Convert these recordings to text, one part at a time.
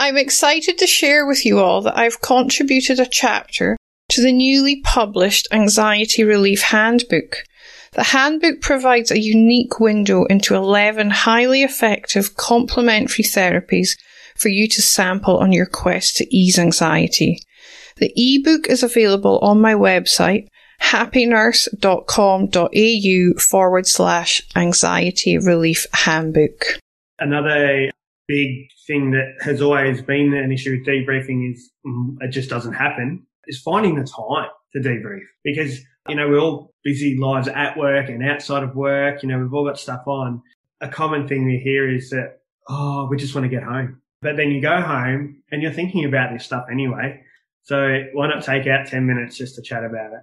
I'm excited to share with you all that I've contributed a chapter to the newly published Anxiety Relief Handbook. The handbook provides a unique window into 11 highly effective complementary therapies for you to sample on your quest to ease anxiety. The ebook is available on my website, happynurse.com.au forward slash anxiety relief handbook. Another big thing that has always been an issue with debriefing is mm, it just doesn't happen is finding the time to debrief because, you know, we're all busy lives at work and outside of work. You know, we've all got stuff on. A common thing we hear is that, oh, we just want to get home. But then you go home and you're thinking about this stuff anyway. So why not take out 10 minutes just to chat about it?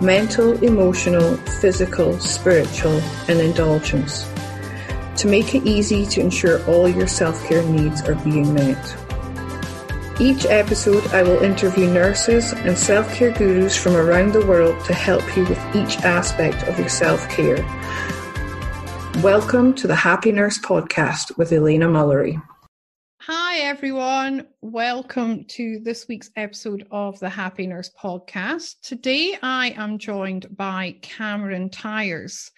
mental, emotional, physical, spiritual, and indulgence to make it easy to ensure all your self care needs are being met. Each episode, I will interview nurses and self care gurus from around the world to help you with each aspect of your self care. Welcome to the Happy Nurse Podcast with Elena Mullery. Hi, everyone. Welcome to this week's episode of the Happy Nurse podcast. Today, I am joined by Cameron Tyers.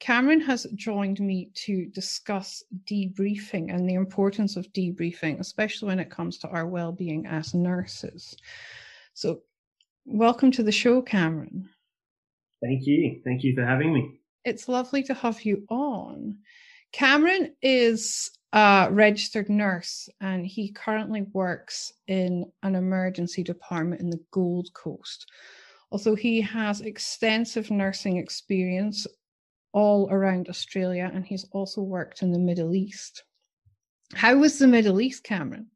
Cameron has joined me to discuss debriefing and the importance of debriefing, especially when it comes to our well being as nurses. So, welcome to the show, Cameron. Thank you. Thank you for having me. It's lovely to have you on. Cameron is a registered nurse and he currently works in an emergency department in the Gold Coast. Although he has extensive nursing experience all around Australia and he's also worked in the Middle East. How was the Middle East, Cameron?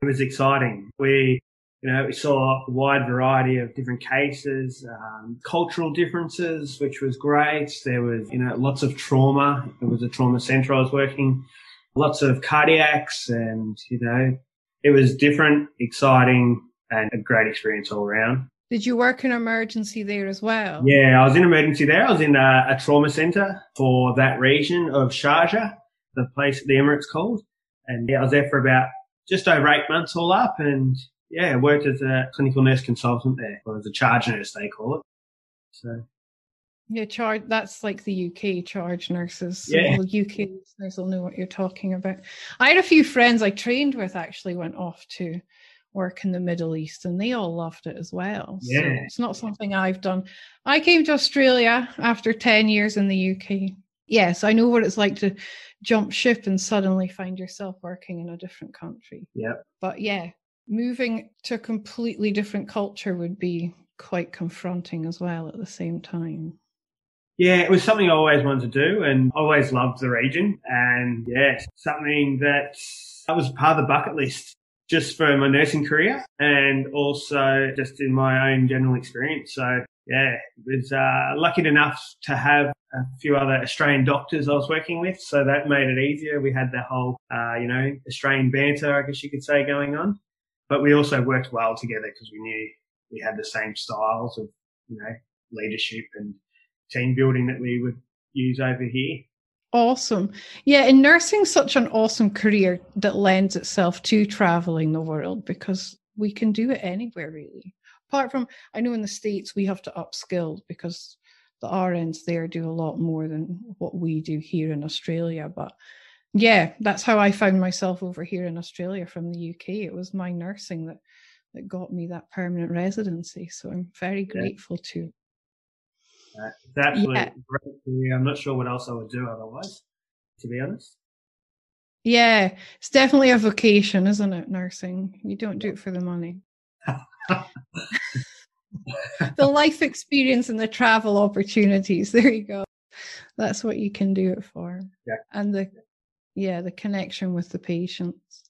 It was exciting. We, you know, we saw a wide variety of different cases, um, cultural differences, which was great. There was, you know, lots of trauma. It was a trauma centre I was working lots of cardiacs and, you know, it was different, exciting and a great experience all around. Did you work in emergency there as well? Yeah, I was in emergency there. I was in a, a trauma centre for that region of Sharjah, the place, the Emirates called. And yeah, I was there for about just over eight months all up and yeah, worked as a clinical nurse consultant there, or as a charge nurse, they call it. So yeah, charge. That's like the UK charge nurses. Yeah. UK listeners will know what you're talking about. I had a few friends I trained with actually went off to work in the Middle East, and they all loved it as well. Yeah. So it's not something I've done. I came to Australia after ten years in the UK. Yes, I know what it's like to jump ship and suddenly find yourself working in a different country. Yeah. But yeah, moving to a completely different culture would be quite confronting as well at the same time. Yeah, it was something I always wanted to do and always loved the region. And yeah, something that, that was part of the bucket list just for my nursing career and also just in my own general experience. So yeah, was uh, lucky enough to have a few other Australian doctors I was working with. So that made it easier. We had the whole, uh, you know, Australian banter, I guess you could say, going on. But we also worked well together because we knew we had the same styles of, you know, leadership and team building that we would use over here. Awesome. Yeah, in nursing, such an awesome career that lends itself to traveling the world because we can do it anywhere really. Apart from, I know in the States we have to upskill because the RNs there do a lot more than what we do here in Australia. But yeah, that's how I found myself over here in Australia from the UK. It was my nursing that that got me that permanent residency. So I'm very grateful yeah. to. Uh, it's absolutely yeah. great. I'm not sure what else I would do otherwise, to be honest. Yeah, it's definitely a vocation, isn't it? Nursing. You don't do it for the money. the life experience and the travel opportunities. There you go. That's what you can do it for. Yeah. And the yeah, the connection with the patients.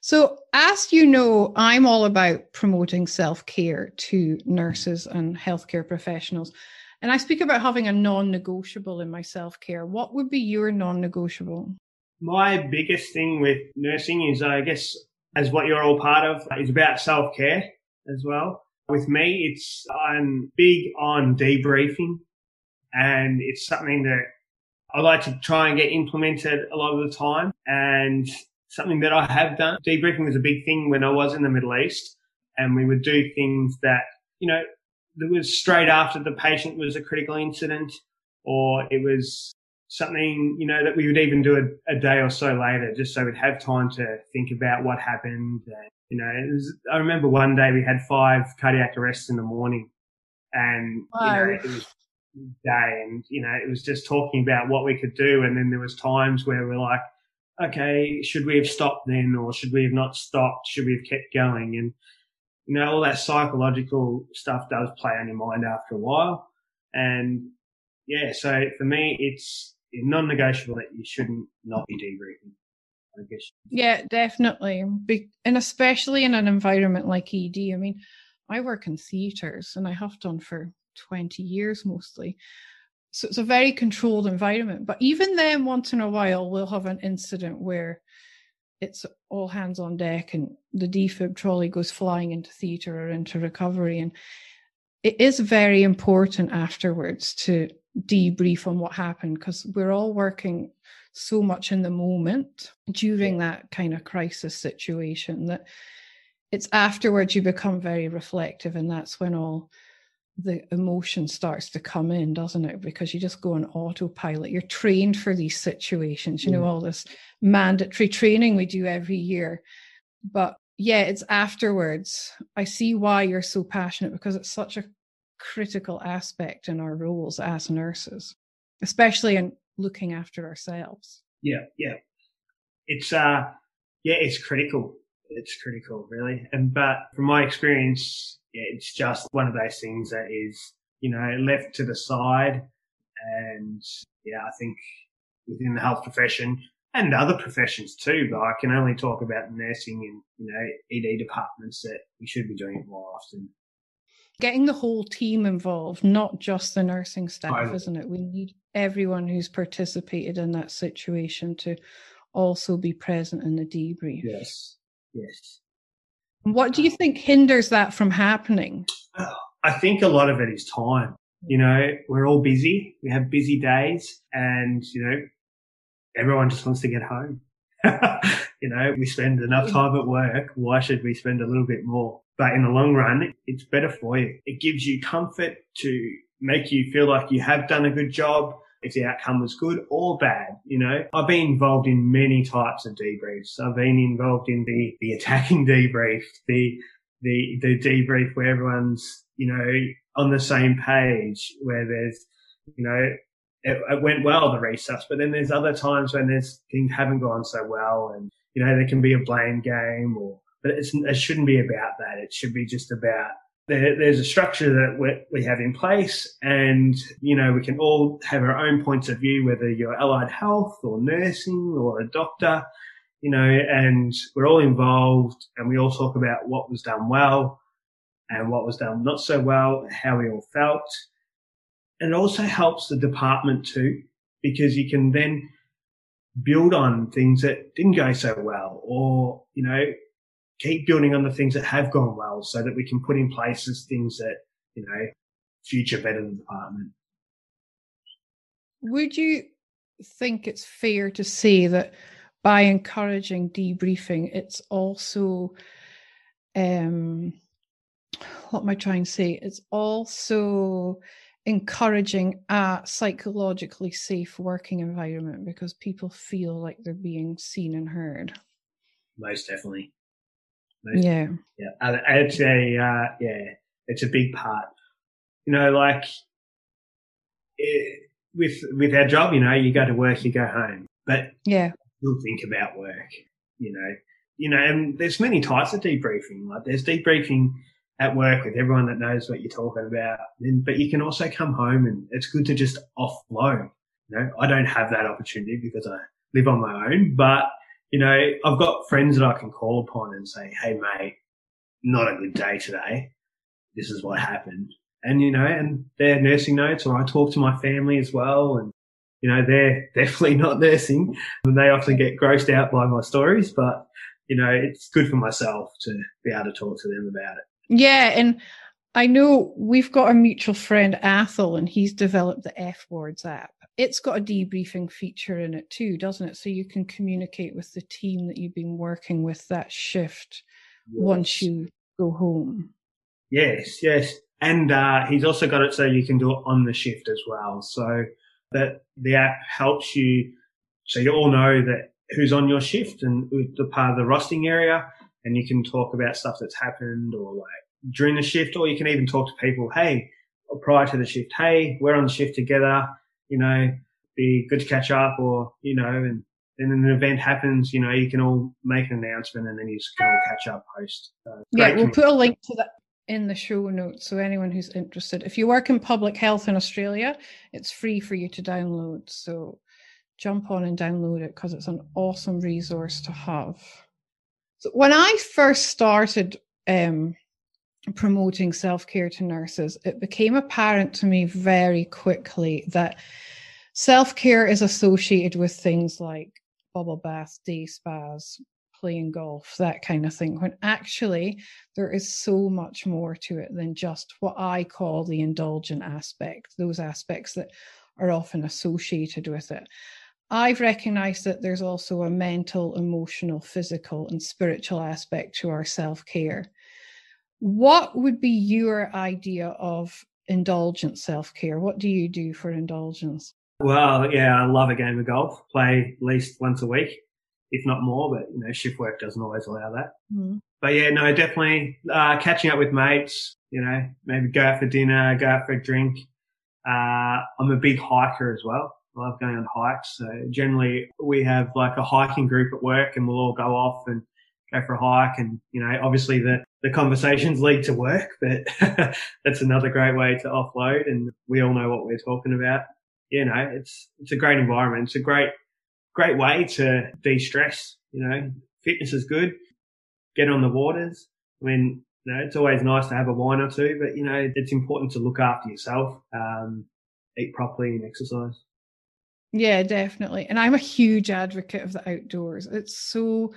So, as you know, I'm all about promoting self care to nurses and healthcare professionals. And I speak about having a non negotiable in my self care. What would be your non negotiable? My biggest thing with nursing is, I guess, as what you're all part of, is about self care as well. With me, it's, I'm big on debriefing and it's something that I like to try and get implemented a lot of the time and something that I have done. Debriefing was a big thing when I was in the Middle East and we would do things that, you know, that was straight after the patient was a critical incident or it was something, you know, that we would even do a, a, day or so later, just so we'd have time to think about what happened. And, you know, was, I remember one day we had five cardiac arrests in the morning and, wow. you know, it was day and, you know, it was just talking about what we could do. And then there was times where we're like, okay, should we have stopped then or should we have not stopped? Should we have kept going? And, you know, all that psychological stuff does play on your mind after a while. And yeah, so for me, it's non-negotiable that you shouldn't not be debriefing. I guess. Yeah, definitely, and especially in an environment like ED. I mean, I work in theatres, and I have done for twenty years mostly. So it's a very controlled environment. But even then, once in a while, we'll have an incident where it's all hands on deck and the defib trolley goes flying into theatre or into recovery. And it is very important afterwards to debrief on what happened because we're all working so much in the moment during that kind of crisis situation that it's afterwards you become very reflective and that's when all the emotion starts to come in doesn't it because you just go on autopilot you're trained for these situations you know all this mandatory training we do every year but yeah it's afterwards i see why you're so passionate because it's such a critical aspect in our roles as nurses, especially in looking after ourselves. Yeah, yeah. It's uh yeah, it's critical. It's critical, really. And but from my experience, it's just one of those things that is, you know, left to the side. And yeah, I think within the health profession and other professions too, but I can only talk about nursing and, you know, ED departments that we should be doing it more often getting the whole team involved, not just the nursing staff, isn't it? We need everyone who's participated in that situation to also be present in the debrief. Yes, yes. What do you think hinders that from happening? I think a lot of it is time. You know, we're all busy. We have busy days and, you know, everyone just wants to get home. you know, we spend enough time at work. Why should we spend a little bit more? But in the long run, it's better for you. It gives you comfort to make you feel like you have done a good job if the outcome was good or bad. You know, I've been involved in many types of debriefs. I've been involved in the, the attacking debrief, the, the, the debrief where everyone's, you know, on the same page, where there's, you know, it, it went well, the resus, but then there's other times when there's things haven't gone so well and, you know, there can be a blame game or, but it shouldn't be about that. It should be just about there, there's a structure that we, have in place and, you know, we can all have our own points of view, whether you're allied health or nursing or a doctor, you know, and we're all involved and we all talk about what was done well and what was done not so well, how we all felt. And it also helps the department too, because you can then build on things that didn't go so well or, you know, keep building on the things that have gone well so that we can put in places things that, you know, future better the department. Would you think it's fair to say that by encouraging debriefing, it's also, um, what am I trying to say? It's also encouraging a psychologically safe working environment because people feel like they're being seen and heard. Most definitely. Yeah. Yeah. It's a, uh, yeah, it's a big part. You know, like it, with, with our job, you know, you go to work, you go home, but yeah, you'll think about work, you know, you know, and there's many types of debriefing. Like there's debriefing at work with everyone that knows what you're talking about. And, but you can also come home and it's good to just offload. You know, I don't have that opportunity because I live on my own, but you know, I've got friends that I can call upon and say, Hey mate, not a good day today. This is what happened. And, you know, and they're nursing notes or I talk to my family as well. And, you know, they're definitely not nursing and they often get grossed out by my stories, but, you know, it's good for myself to be able to talk to them about it. Yeah, and I know we've got a mutual friend, Athol, and he's developed the F Words app. It's got a debriefing feature in it too, doesn't it? So you can communicate with the team that you've been working with that shift yes. once you go home. Yes, yes. And uh, he's also got it so you can do it on the shift as well. So that the app helps you so you all know that who's on your shift and the part of the rosting area and you can talk about stuff that's happened or like during the shift, or you can even talk to people, hey, prior to the shift, hey, we're on the shift together, you know, be good to catch up or, you know, and then an event happens, you know, you can all make an announcement and then you can all catch up post. So yeah, we'll put a link to that in the show notes. So anyone who's interested, if you work in public health in Australia, it's free for you to download. So jump on and download it because it's an awesome resource to have. So when I first started um, promoting self care to nurses, it became apparent to me very quickly that self care is associated with things like bubble baths, day spas, playing golf, that kind of thing, when actually there is so much more to it than just what I call the indulgent aspect, those aspects that are often associated with it. I've recognized that there's also a mental, emotional, physical, and spiritual aspect to our self care. What would be your idea of indulgent self care? What do you do for indulgence? Well, yeah, I love a game of golf. Play at least once a week, if not more. But you know, shift work doesn't always allow that. Mm. But yeah, no, definitely uh, catching up with mates. You know, maybe go out for dinner, go out for a drink. Uh, I'm a big hiker as well. I love going on hikes. So generally we have like a hiking group at work and we'll all go off and go for a hike. And, you know, obviously the, the conversations lead to work, but that's another great way to offload. And we all know what we're talking about. You know, it's, it's a great environment. It's a great, great way to de-stress. You know, fitness is good. Get on the waters. I mean, you know, it's always nice to have a wine or two, but you know, it's important to look after yourself, um, eat properly and exercise. Yeah, definitely. And I'm a huge advocate of the outdoors. It's so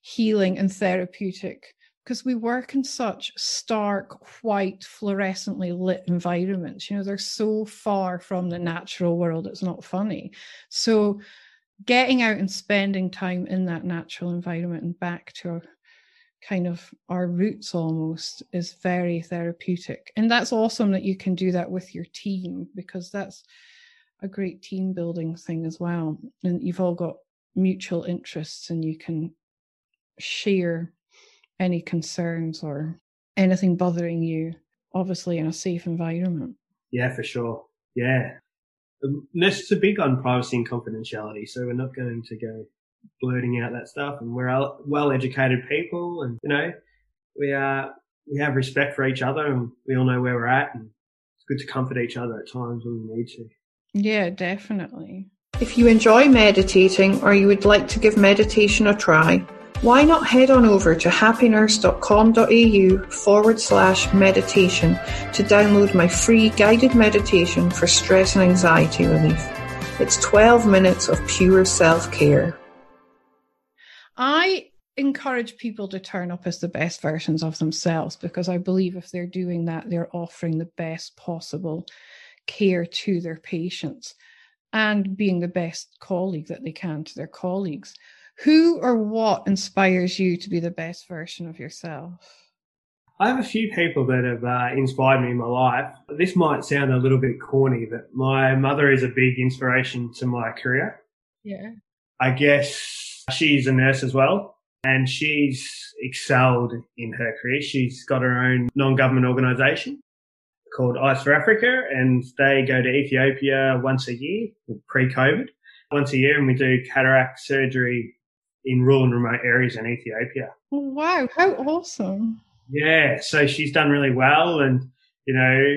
healing and therapeutic because we work in such stark, white, fluorescently lit environments. You know, they're so far from the natural world, it's not funny. So, getting out and spending time in that natural environment and back to our, kind of our roots almost is very therapeutic. And that's awesome that you can do that with your team because that's a great team building thing as well. And you've all got mutual interests and you can share any concerns or anything bothering you, obviously in a safe environment. Yeah, for sure. Yeah. Um, Nurses are big on privacy and confidentiality, so we're not going to go blurting out that stuff. And we're well educated people, and you know, we are we have respect for each other, and we all know where we're at, and it's good to comfort each other at times when we need to. Yeah, definitely. If you enjoy meditating or you would like to give meditation a try, why not head on over to happynurse.com.au forward slash meditation to download my free guided meditation for stress and anxiety relief. It's 12 minutes of pure self care. I encourage people to turn up as the best versions of themselves because I believe if they're doing that, they're offering the best possible care to their patients and being the best colleague that they can to their colleagues. Who or what inspires you to be the best version of yourself? I have a few people that have uh, inspired me in my life. This might sound a little bit corny, but my mother is a big inspiration to my career. Yeah. I guess she's a nurse as well, and she's excelled in her career. She's got her own non-government organisation called Eyes for Africa, and they go to Ethiopia once a year, pre-COVID, once a year, and we do cataract surgery in rural and remote areas in Ethiopia. Oh, wow, how awesome! Yeah, so she's done really well, and you know,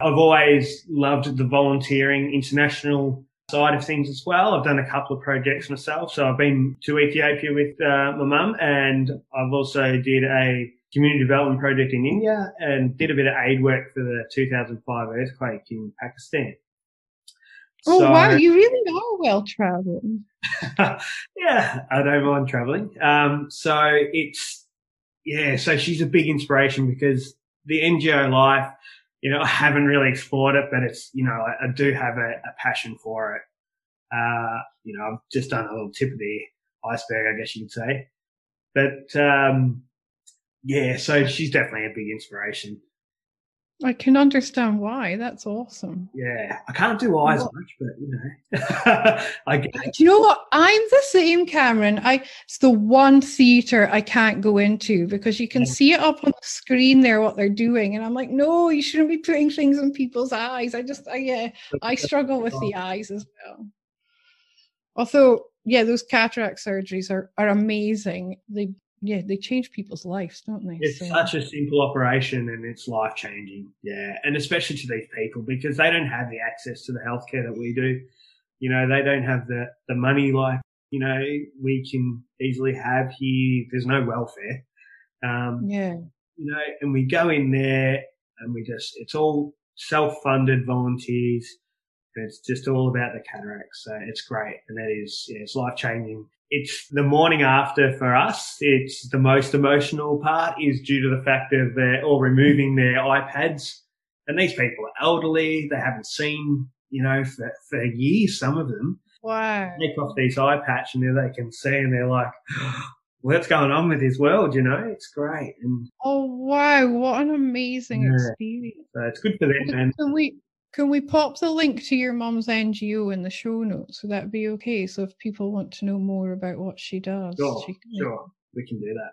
I've always loved the volunteering international side of things as well. I've done a couple of projects myself. So I've been to Ethiopia with uh, my mum and I've also did a community development project in India and did a bit of aid work for the 2005 earthquake in Pakistan. Oh so, wow, you really are well traveled. yeah, I don't mind traveling. Um, so it's yeah, so she's a big inspiration because the NGO life you know, I haven't really explored it, but it's, you know, I, I do have a, a, passion for it. Uh, you know, I've just done a little tip of the iceberg, I guess you could say. But, um, yeah, so she's definitely a big inspiration. I can understand why. That's awesome. Yeah, I can't do eyes what? much, but you know, I get. Do you know what? I'm the same, Cameron. I it's the one theater I can't go into because you can yeah. see it up on the screen there what they're doing, and I'm like, no, you shouldn't be putting things in people's eyes. I just, I, yeah, I struggle with the eyes as well. Although, yeah, those cataract surgeries are are amazing. They yeah, they change people's lives, don't they? It's so. such a simple operation and it's life changing. Yeah. And especially to these people because they don't have the access to the healthcare that we do. You know, they don't have the, the money like, you know, we can easily have here. There's no welfare. Um, yeah. You know, and we go in there and we just, it's all self funded volunteers. And it's just all about the cataracts. So it's great. And that is, yeah, it's life changing it's the morning after for us. It's the most emotional part is due to the fact that they're all removing their eye pads. And these people are elderly. They haven't seen, you know, for, for years, some of them. Wow. Take off these eye patch and then they can see and they're like, what's going on with this world? You know, it's great. And oh, wow. What an amazing yeah. experience. So it's good for them. And can we, can we pop the link to your mum's NGO in the show notes? Would that be okay? So if people want to know more about what she does, sure, she can, sure, we can do that.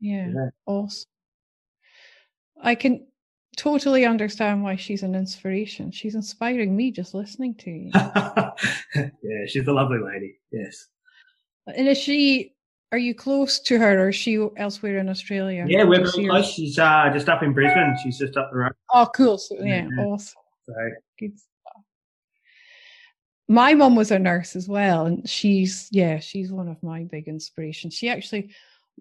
Yeah, yeah, awesome. I can totally understand why she's an inspiration. She's inspiring me just listening to you. yeah, she's a lovely lady. Yes. And is she? Are you close to her, or is she elsewhere in Australia? Yeah, we're very close. She's uh, just up in Brisbane. She's just up the road. Oh, cool. So, yeah, yeah. awesome. So good stuff. My mom was a nurse as well, and she's yeah, she's one of my big inspirations. She actually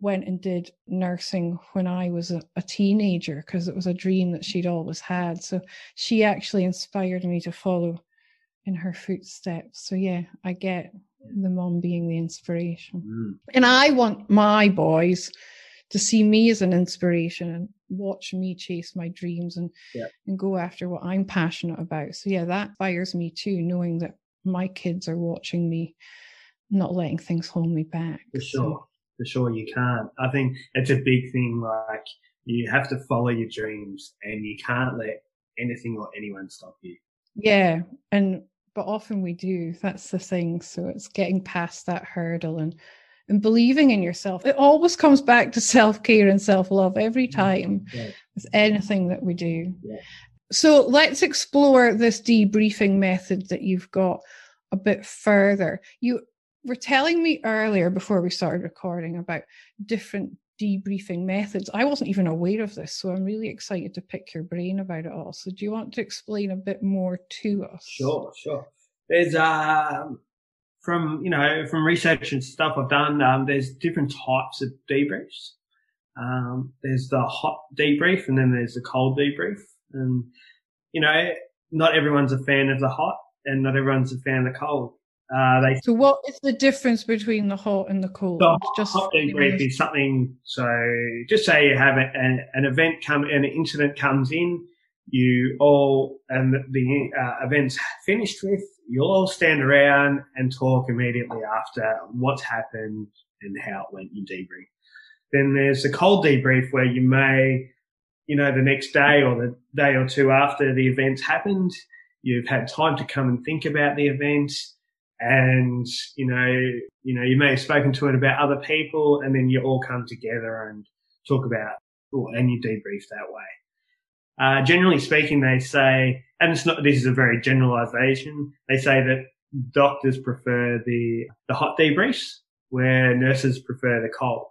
went and did nursing when I was a, a teenager because it was a dream that she'd always had. So she actually inspired me to follow in her footsteps. So yeah, I get the mom being the inspiration. Mm. And I want my boys to see me as an inspiration and watch me chase my dreams and yeah. and go after what I'm passionate about. So yeah, that inspires me too, knowing that my kids are watching me, not letting things hold me back. For sure. So, For sure you can't. I think it's a big thing like you have to follow your dreams and you can't let anything or anyone stop you. Yeah. And but often we do. That's the thing. So it's getting past that hurdle and and believing in yourself. It always comes back to self care and self love every mm-hmm. time yeah. with anything that we do. Yeah. So let's explore this debriefing method that you've got a bit further. You were telling me earlier before we started recording about different debriefing methods. I wasn't even aware of this, so I'm really excited to pick your brain about it all. So do you want to explain a bit more to us? Sure, sure. There's um from you know from research and stuff I've done, um, there's different types of debriefs. Um, there's the hot debrief, and then there's the cold debrief, and you know not everyone's a fan of the hot, and not everyone's a fan of the cold. Uh, they, so what is the difference between the hot and the cold? The just hot debrief is something. So just say you have an, an event come, an incident comes in, you all and the uh, event's finished with, you'll all stand around and talk immediately after what's happened and how it went. You debrief. Then there's the cold debrief where you may, you know, the next day or the day or two after the event's happened, you've had time to come and think about the event and you know you know you may have spoken to it about other people and then you all come together and talk about and you debrief that way uh, generally speaking they say and it's not this is a very generalization they say that doctors prefer the the hot debriefs where nurses prefer the cold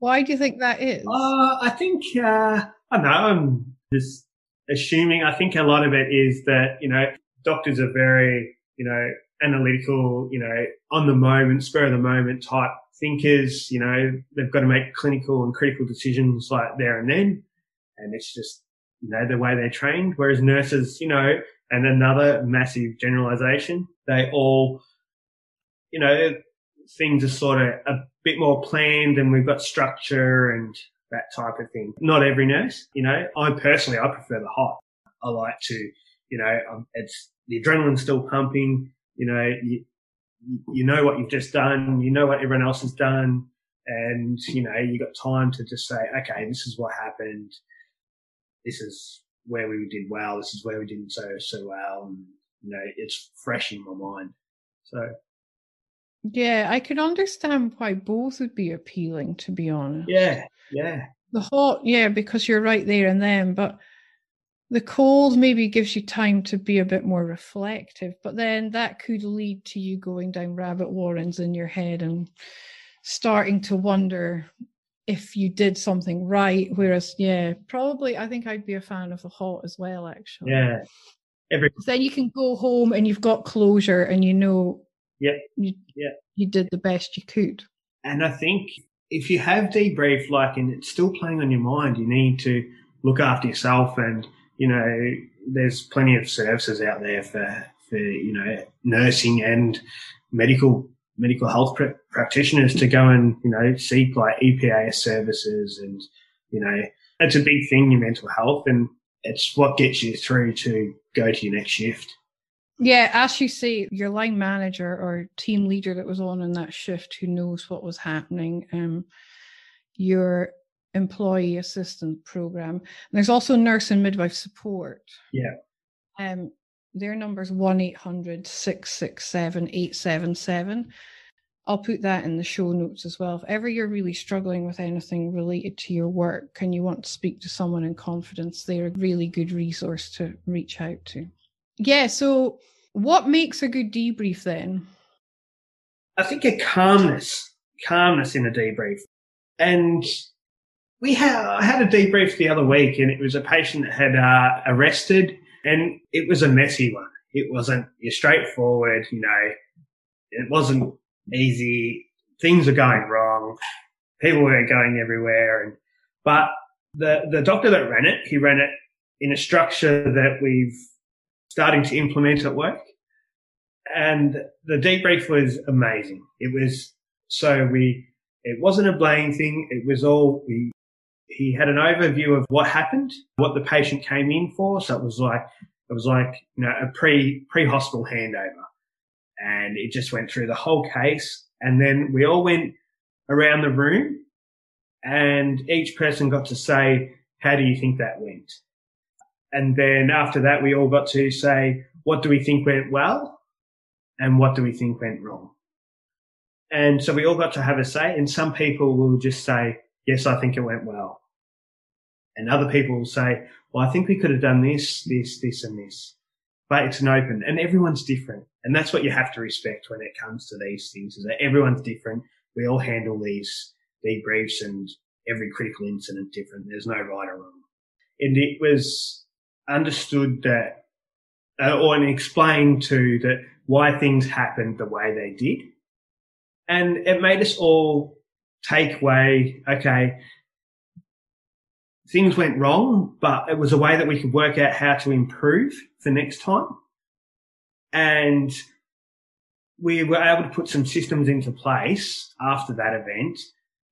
why do you think that is uh, i think uh, i don't know i'm just assuming i think a lot of it is that you know doctors are very you know analytical, you know, on the moment, spur of the moment type thinkers. You know, they've got to make clinical and critical decisions like there and then. And it's just, you know, the way they're trained. Whereas nurses, you know, and another massive generalization, they all, you know, things are sort of a bit more planned and we've got structure and that type of thing. Not every nurse, you know, I personally, I prefer the hot. I like to, you know, um, it's the adrenaline's still pumping you know, you, you know what you've just done, you know what everyone else has done, and you know you got time to just say, okay, this is what happened. This is where we did well. This is where we didn't so so well. And, you know, it's fresh in my mind. So. Yeah, I could understand why both would be appealing, to be honest. Yeah, yeah. The hot, yeah, because you're right there and then, but the cold maybe gives you time to be a bit more reflective, but then that could lead to you going down rabbit warrens in your head and starting to wonder if you did something right. Whereas, yeah, probably I think I'd be a fan of the hot as well, actually. Yeah. Every then you can go home and you've got closure and you know yeah, you, yeah. you did the best you could. And I think if you have debrief like and it's still playing on your mind, you need to look after yourself and you know, there's plenty of services out there for, for, you know, nursing and medical, medical health pr- practitioners to go and, you know, seek like EPAS services and, you know, it's a big thing in mental health and it's what gets you through to go to your next shift. Yeah, as you say, your line manager or team leader that was on in that shift who knows what was happening, um, your employee assistance program. And there's also nurse and midwife support. Yeah. Um, their number's 1 800 667 877. I'll put that in the show notes as well. If ever you're really struggling with anything related to your work and you want to speak to someone in confidence, they're a really good resource to reach out to. Yeah, so what makes a good debrief then? I think a calmness, calmness in a debrief. And we had, I had a debrief the other week and it was a patient that had uh, arrested and it was a messy one. It wasn't straightforward, you know, it wasn't easy. Things were going wrong. People weren't going everywhere. And, but the, the doctor that ran it, he ran it in a structure that we've starting to implement at work. And the debrief was amazing. It was so we, it wasn't a blame thing. It was all, we he had an overview of what happened, what the patient came in for. So it was like, it was like, you know, a pre, pre-hospital handover. And it just went through the whole case. And then we all went around the room and each person got to say, how do you think that went? And then after that, we all got to say, what do we think went well? And what do we think went wrong? And so we all got to have a say. And some people will just say, yes, I think it went well. And other people will say, well, I think we could have done this, this, this, and this. But it's an open and everyone's different. And that's what you have to respect when it comes to these things is that everyone's different. We all handle these debriefs and every critical incident different. There's no right or wrong. And it was understood that, uh, or explained to that why things happened the way they did. And it made us all take away, okay, things went wrong, but it was a way that we could work out how to improve for next time. And we were able to put some systems into place after that event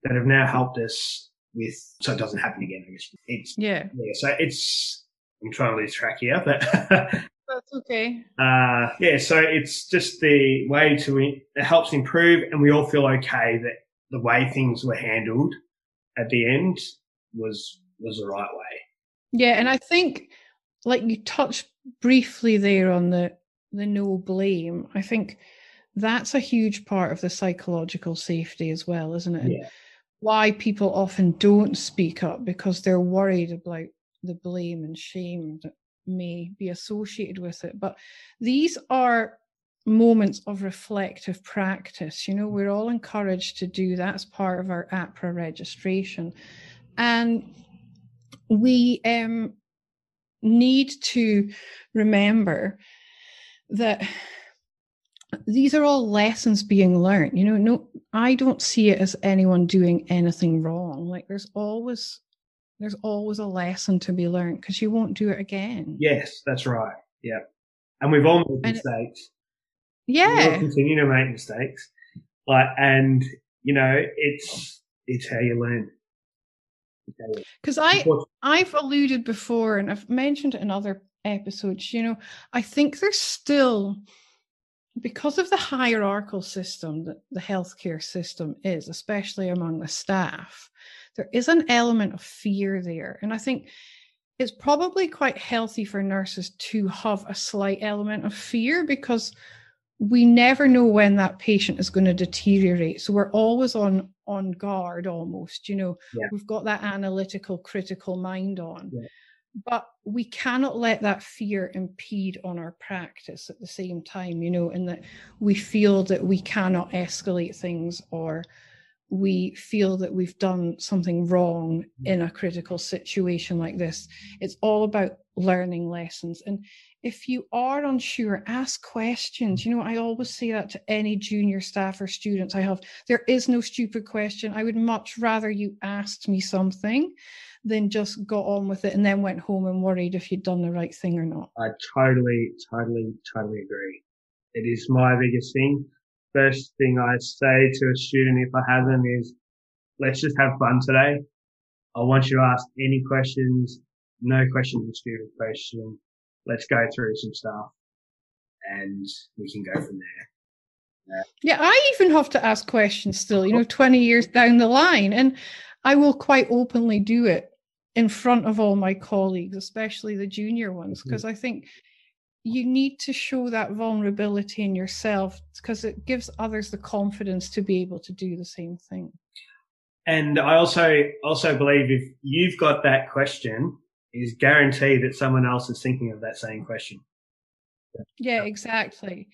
that have now helped us with, so it doesn't happen again, I guess. It's, yeah. Yeah. So it's, I'm trying to lose track here, but. That's okay. Uh, yeah. So it's just the way to, it helps improve and we all feel okay that the way things were handled at the end was was the right way. Yeah, and I think like you touched briefly there on the the no blame. I think that's a huge part of the psychological safety as well, isn't it? Yeah. Why people often don't speak up because they're worried about the blame and shame that may be associated with it. But these are moments of reflective practice. You know, we're all encouraged to do that as part of our AHPRA registration. And we um, need to remember that these are all lessons being learned. You know, no, I don't see it as anyone doing anything wrong. Like there's always there's always a lesson to be learned because you won't do it again. Yes, that's right. Yeah. And we've all made mistakes. Yeah. We'll continue to make mistakes. Like, and you know, it's, it's how you learn. It's how you- Because I I've alluded before and I've mentioned it in other episodes, you know, I think there's still because of the hierarchical system that the healthcare system is, especially among the staff, there is an element of fear there. And I think it's probably quite healthy for nurses to have a slight element of fear because we never know when that patient is going to deteriorate. So we're always on on guard almost, you know. Yeah. We've got that analytical, critical mind on. Yeah. But we cannot let that fear impede on our practice at the same time, you know, in that we feel that we cannot escalate things or we feel that we've done something wrong mm. in a critical situation like this. It's all about learning lessons. And if you are unsure, ask questions. You know, I always say that to any junior staff or students I have. There is no stupid question. I would much rather you asked me something than just got on with it and then went home and worried if you'd done the right thing or not. I totally, totally, totally agree. It is my biggest thing. First thing I say to a student if I have them is, let's just have fun today. I want you to ask any questions. No questions are stupid question. Let's go through some stuff and we can go from there. Yeah, I even have to ask questions still, you know, 20 years down the line. And I will quite openly do it in front of all my colleagues, especially the junior ones, mm-hmm. because I think you need to show that vulnerability in yourself because it gives others the confidence to be able to do the same thing. And I also, also believe if you've got that question, is guaranteed that someone else is thinking of that same question. Yeah, exactly.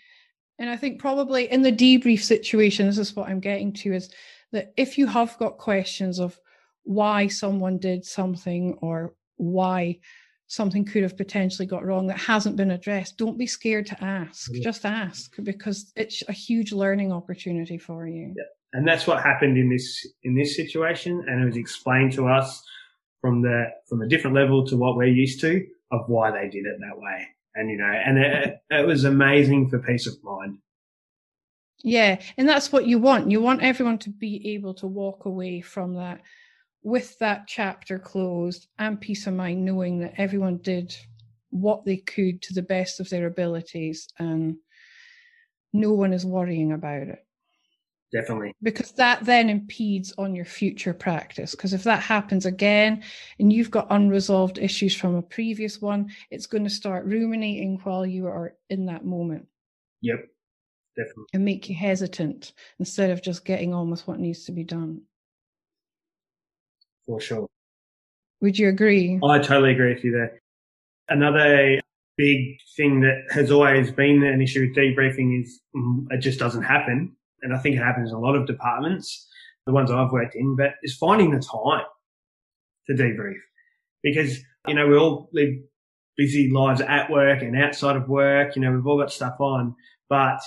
And I think probably in the debrief situation, this is what I'm getting to is that if you have got questions of why someone did something or why something could have potentially got wrong that hasn't been addressed, don't be scared to ask. Yeah. Just ask because it's a huge learning opportunity for you. and that's what happened in this in this situation and it was explained to us from the from a different level to what we're used to of why they did it that way and you know and it, it was amazing for peace of mind Yeah, and that's what you want. You want everyone to be able to walk away from that with that chapter closed and peace of mind, knowing that everyone did what they could to the best of their abilities and no one is worrying about it. Definitely Because that then impedes on your future practice. Because if that happens again and you've got unresolved issues from a previous one, it's going to start ruminating while you are in that moment yep definitely and make you hesitant instead of just getting on with what needs to be done. for sure Would you agree? i totally agree with you there another big thing that has always been an issue with debriefing is mm, it just doesn't happen and i think it happens in a lot of departments the ones i've worked in but is finding the time to debrief. Because you know we all live busy lives at work and outside of work you know we've all got stuff on but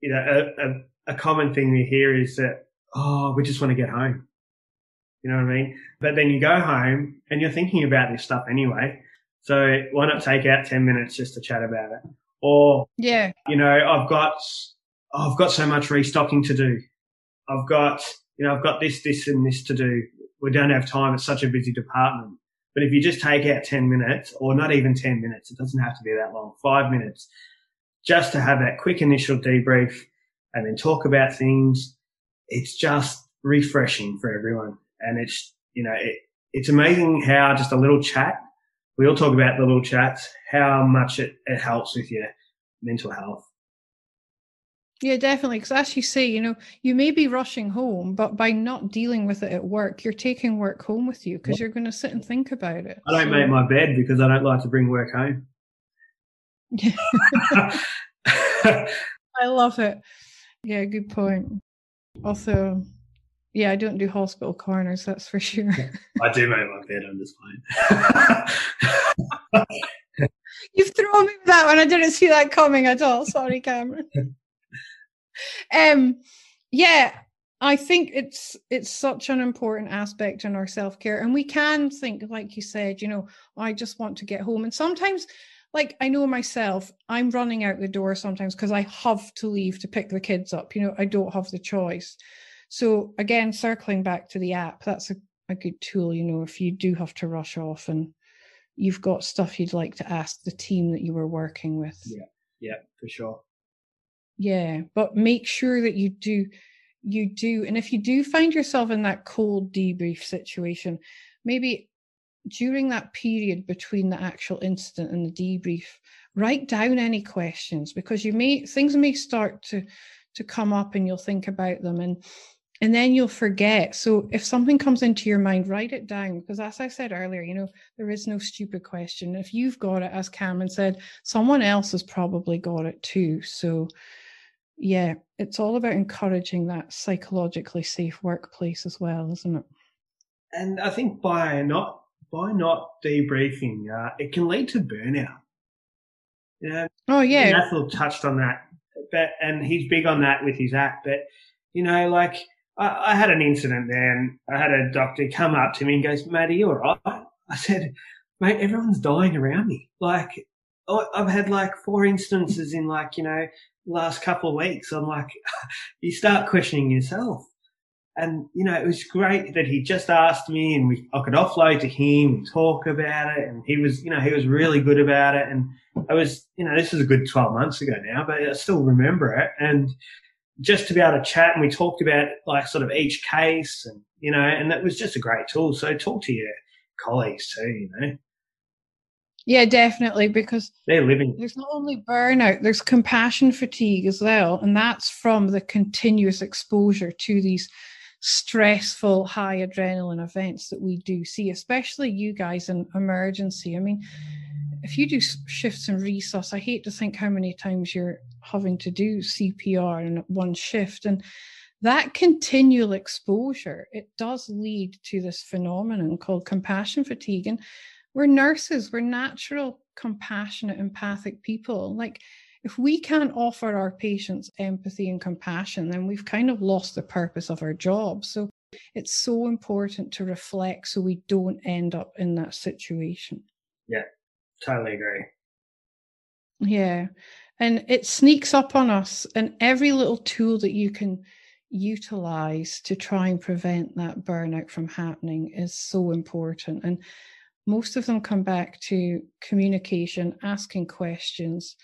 you know a, a, a common thing we hear is that oh we just want to get home. You know what i mean? But then you go home and you're thinking about this stuff anyway so why not take out 10 minutes just to chat about it? Or Yeah. you know, I've got, oh, I've got so much restocking to do. I've got, you know, I've got this, this and this to do. We don't have time. It's such a busy department. But if you just take out 10 minutes or not even 10 minutes, it doesn't have to be that long, five minutes, just to have that quick initial debrief and then talk about things. it's just refreshing for everyone. And it's, you know, it, it's amazing how just a little chat, we all talk about the little chats, how much it, it helps with your mental health. Yeah, definitely. Because as you say, you know, you may be rushing home, but by not dealing with it at work, you're taking work home with you because you're going to sit and think about it. I don't make my bed because I don't like to bring work home. I love it. Yeah, good point. Also, yeah, I don't do hospital corners, that's for sure. I do make my bed, I'm just fine. You've thrown me with that one. I didn't see that coming at all. Sorry, Cameron. Um, yeah, I think it's it's such an important aspect in our self care, and we can think, like you said, you know, I just want to get home, and sometimes like I know myself, I'm running out the door sometimes because I have to leave to pick the kids up. You know, I don't have the choice. So again, circling back to the app, that's a, a good tool, you know, if you do have to rush off and you've got stuff you'd like to ask the team that you were working with. Yeah. Yeah, for sure. Yeah. But make sure that you do you do and if you do find yourself in that cold debrief situation, maybe during that period between the actual incident and the debrief, write down any questions because you may things may start to to come up and you'll think about them and and then you'll forget. So if something comes into your mind, write it down because as I said earlier, you know, there is no stupid question. If you've got it, as Cameron said, someone else has probably got it too. So yeah, it's all about encouraging that psychologically safe workplace as well, isn't it? And I think by not by not debriefing, uh, it can lead to burnout. You know, oh yeah, Nathal touched on that, but and he's big on that with his app. But you know, like I, I, had an incident there, and I had a doctor come up to me and goes, "Mate, are you all right?" I said, "Mate, everyone's dying around me. Like, I've had like four instances in like you know last couple of weeks. I'm like, you start questioning yourself." And, you know, it was great that he just asked me and we, I could offload to him, and talk about it. And he was, you know, he was really good about it. And I was, you know, this was a good 12 months ago now, but I still remember it. And just to be able to chat and we talked about like sort of each case and, you know, and that was just a great tool. So talk to your colleagues too, you know. Yeah, definitely, because they're living. There's not only burnout, there's compassion fatigue as well. And that's from the continuous exposure to these stressful, high adrenaline events that we do see, especially you guys in emergency. I mean, if you do shifts in resus, I hate to think how many times you're having to do CPR in one shift. And that continual exposure, it does lead to this phenomenon called compassion fatigue. And we're nurses, we're natural, compassionate, empathic people. Like if we can't offer our patients empathy and compassion, then we've kind of lost the purpose of our job. So it's so important to reflect so we don't end up in that situation. Yeah, totally agree. Yeah. And it sneaks up on us, and every little tool that you can utilize to try and prevent that burnout from happening is so important. And most of them come back to communication, asking questions,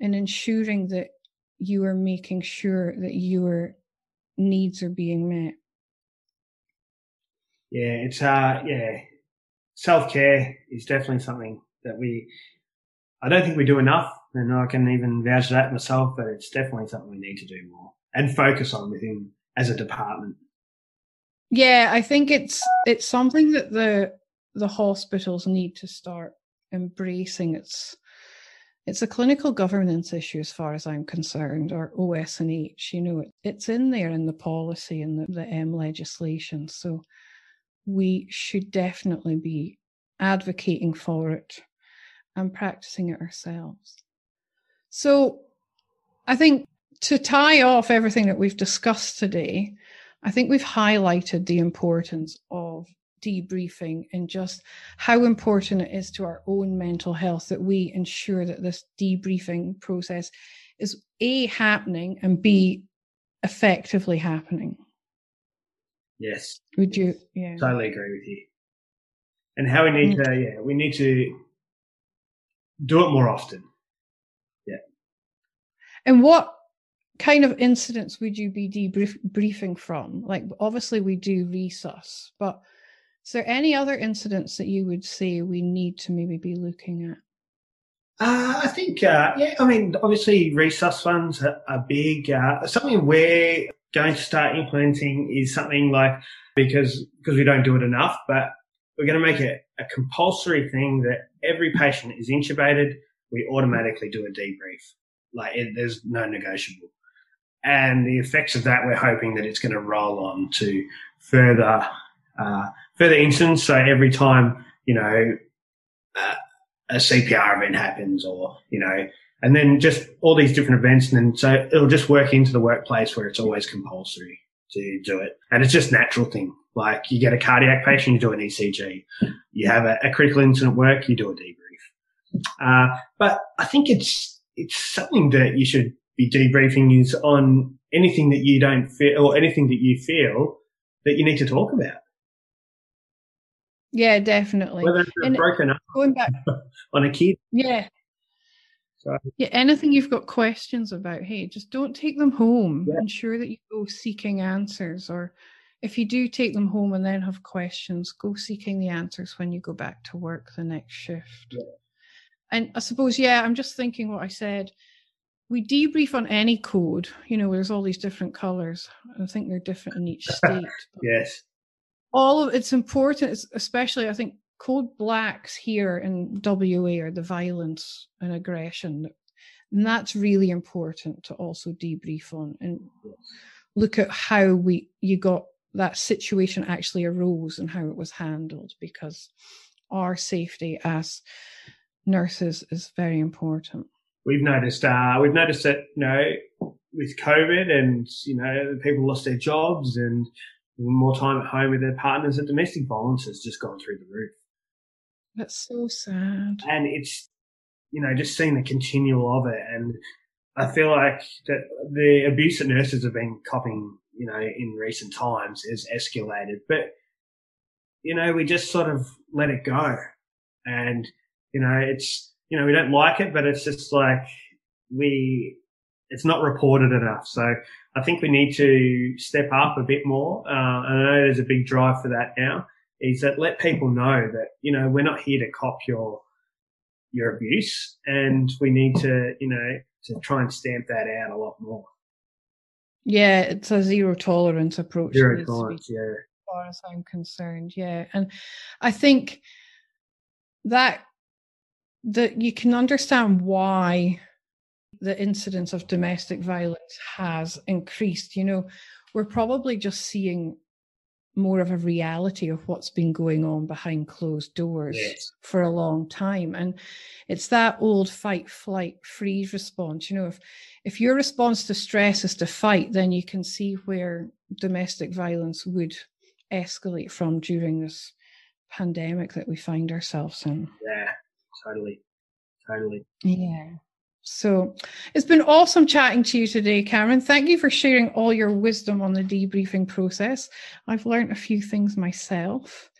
and ensuring that you are making sure that your needs are being met. Yeah, it's uh yeah. Self care is definitely something that we I don't think we do enough and I can even vouch for that myself, but it's definitely something we need to do more and focus on within as a department. Yeah, I think it's it's something that the the hospitals need to start embracing. It's it's a clinical governance issue as far as I'm concerned, or OS&H. You know, it, it's in there in the policy and the, the M legislation. So we should definitely be advocating for it and practicing it ourselves. So I think to tie off everything that we've discussed today, I think we've highlighted the importance of debriefing and just how important it is to our own mental health that we ensure that this debriefing process is A, happening and B, effectively happening. Yes. Would you? Yeah. Totally agree with you. And how we need mm. to, yeah, we need to do it more often. Yeah. And what kind of incidents would you be debriefing from? Like, obviously, we do resus, but is there any other incidents that you would say we need to maybe be looking at? Uh, I think, uh, yeah, I mean, obviously, resus funds are, are big. Uh, something we're going to start implementing is something like because because we don't do it enough, but we're going to make it a compulsory thing that every patient is intubated. We automatically do a debrief. Like it, there's no negotiable. And the effects of that, we're hoping that it's going to roll on to further uh, further incidents. So every time you know uh, a CPR event happens, or you know, and then just all these different events, and then so it'll just work into the workplace where it's always compulsory to do it, and it's just natural thing. Like you get a cardiac patient, you do an ECG. You have a, a critical incident work, you do a debrief. Uh, but I think it's it's something that you should be debriefing is on anything that you don't feel or anything that you feel that you need to talk about. Yeah, definitely. Whether it's broken up going back on a kid. Yeah. So. Yeah, anything you've got questions about, hey, just don't take them home. Yeah. Ensure that you go seeking answers. Or if you do take them home and then have questions, go seeking the answers when you go back to work the next shift. Yeah. And I suppose, yeah, I'm just thinking what I said we debrief on any code. You know, there's all these different colors. I think they're different in each state. yes. All of it's important, especially I think code blacks here in WA are the violence and aggression. And that's really important to also debrief on and look at how we you got that situation actually arose and how it was handled because our safety as nurses is very important we've noticed uh, we've noticed that you know with COVID and you know people lost their jobs and more time at home with their partners, and domestic violence has just gone through the roof. That's so sad. And it's you know just seeing the continual of it, and I feel like that the abuse that nurses have been copying, you know, in recent times has escalated, but you know we just sort of let it go, and you know it's you know, we don't like it, but it's just like we, it's not reported enough. So I think we need to step up a bit more. Uh, I know there's a big drive for that now is that let people know that, you know, we're not here to cop your, your abuse and we need to, you know, to try and stamp that out a lot more. Yeah, it's a zero tolerance approach. Zero tolerance, yeah. As far as I'm concerned, yeah. And I think that that you can understand why the incidence of domestic violence has increased. You know, we're probably just seeing more of a reality of what's been going on behind closed doors yes. for a long time and it's that old fight flight freeze response you know if if your response to stress is to fight then you can see where domestic violence would escalate from during this pandemic that we find ourselves in yeah totally, totally. Yeah. So it's been awesome chatting to you today, Cameron. Thank you for sharing all your wisdom on the debriefing process. I've learned a few things myself.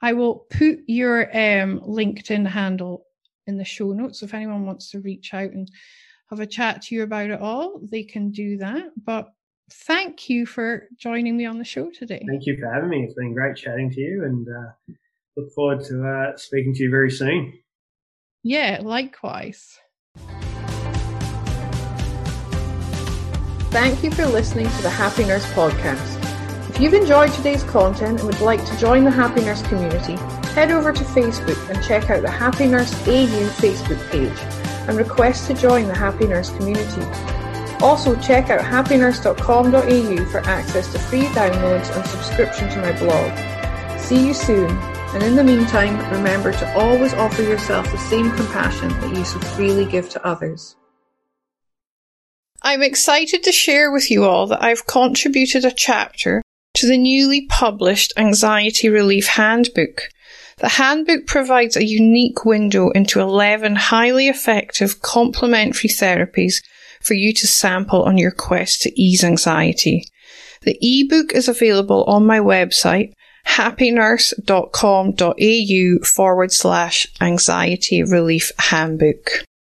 I will put your um, LinkedIn handle in the show notes. If anyone wants to reach out and have a chat to you about it all, they can do that. But thank you for joining me on the show today. Thank you for having me. It's been great chatting to you and uh, look forward to uh, speaking to you very soon. Yeah, likewise. Thank you for listening to the Happy Nurse podcast. If you've enjoyed today's content and would like to join the Happy Nurse community, head over to Facebook and check out the Happy Nurse AU Facebook page and request to join the Happy Nurse community. Also, check out happynurse.com.au for access to free downloads and subscription to my blog. See you soon. And in the meantime, remember to always offer yourself the same compassion that you so freely give to others. I'm excited to share with you all that I've contributed a chapter to the newly published Anxiety Relief Handbook. The handbook provides a unique window into 11 highly effective complementary therapies for you to sample on your quest to ease anxiety. The ebook is available on my website happynurse.com.au forward slash anxiety relief handbook.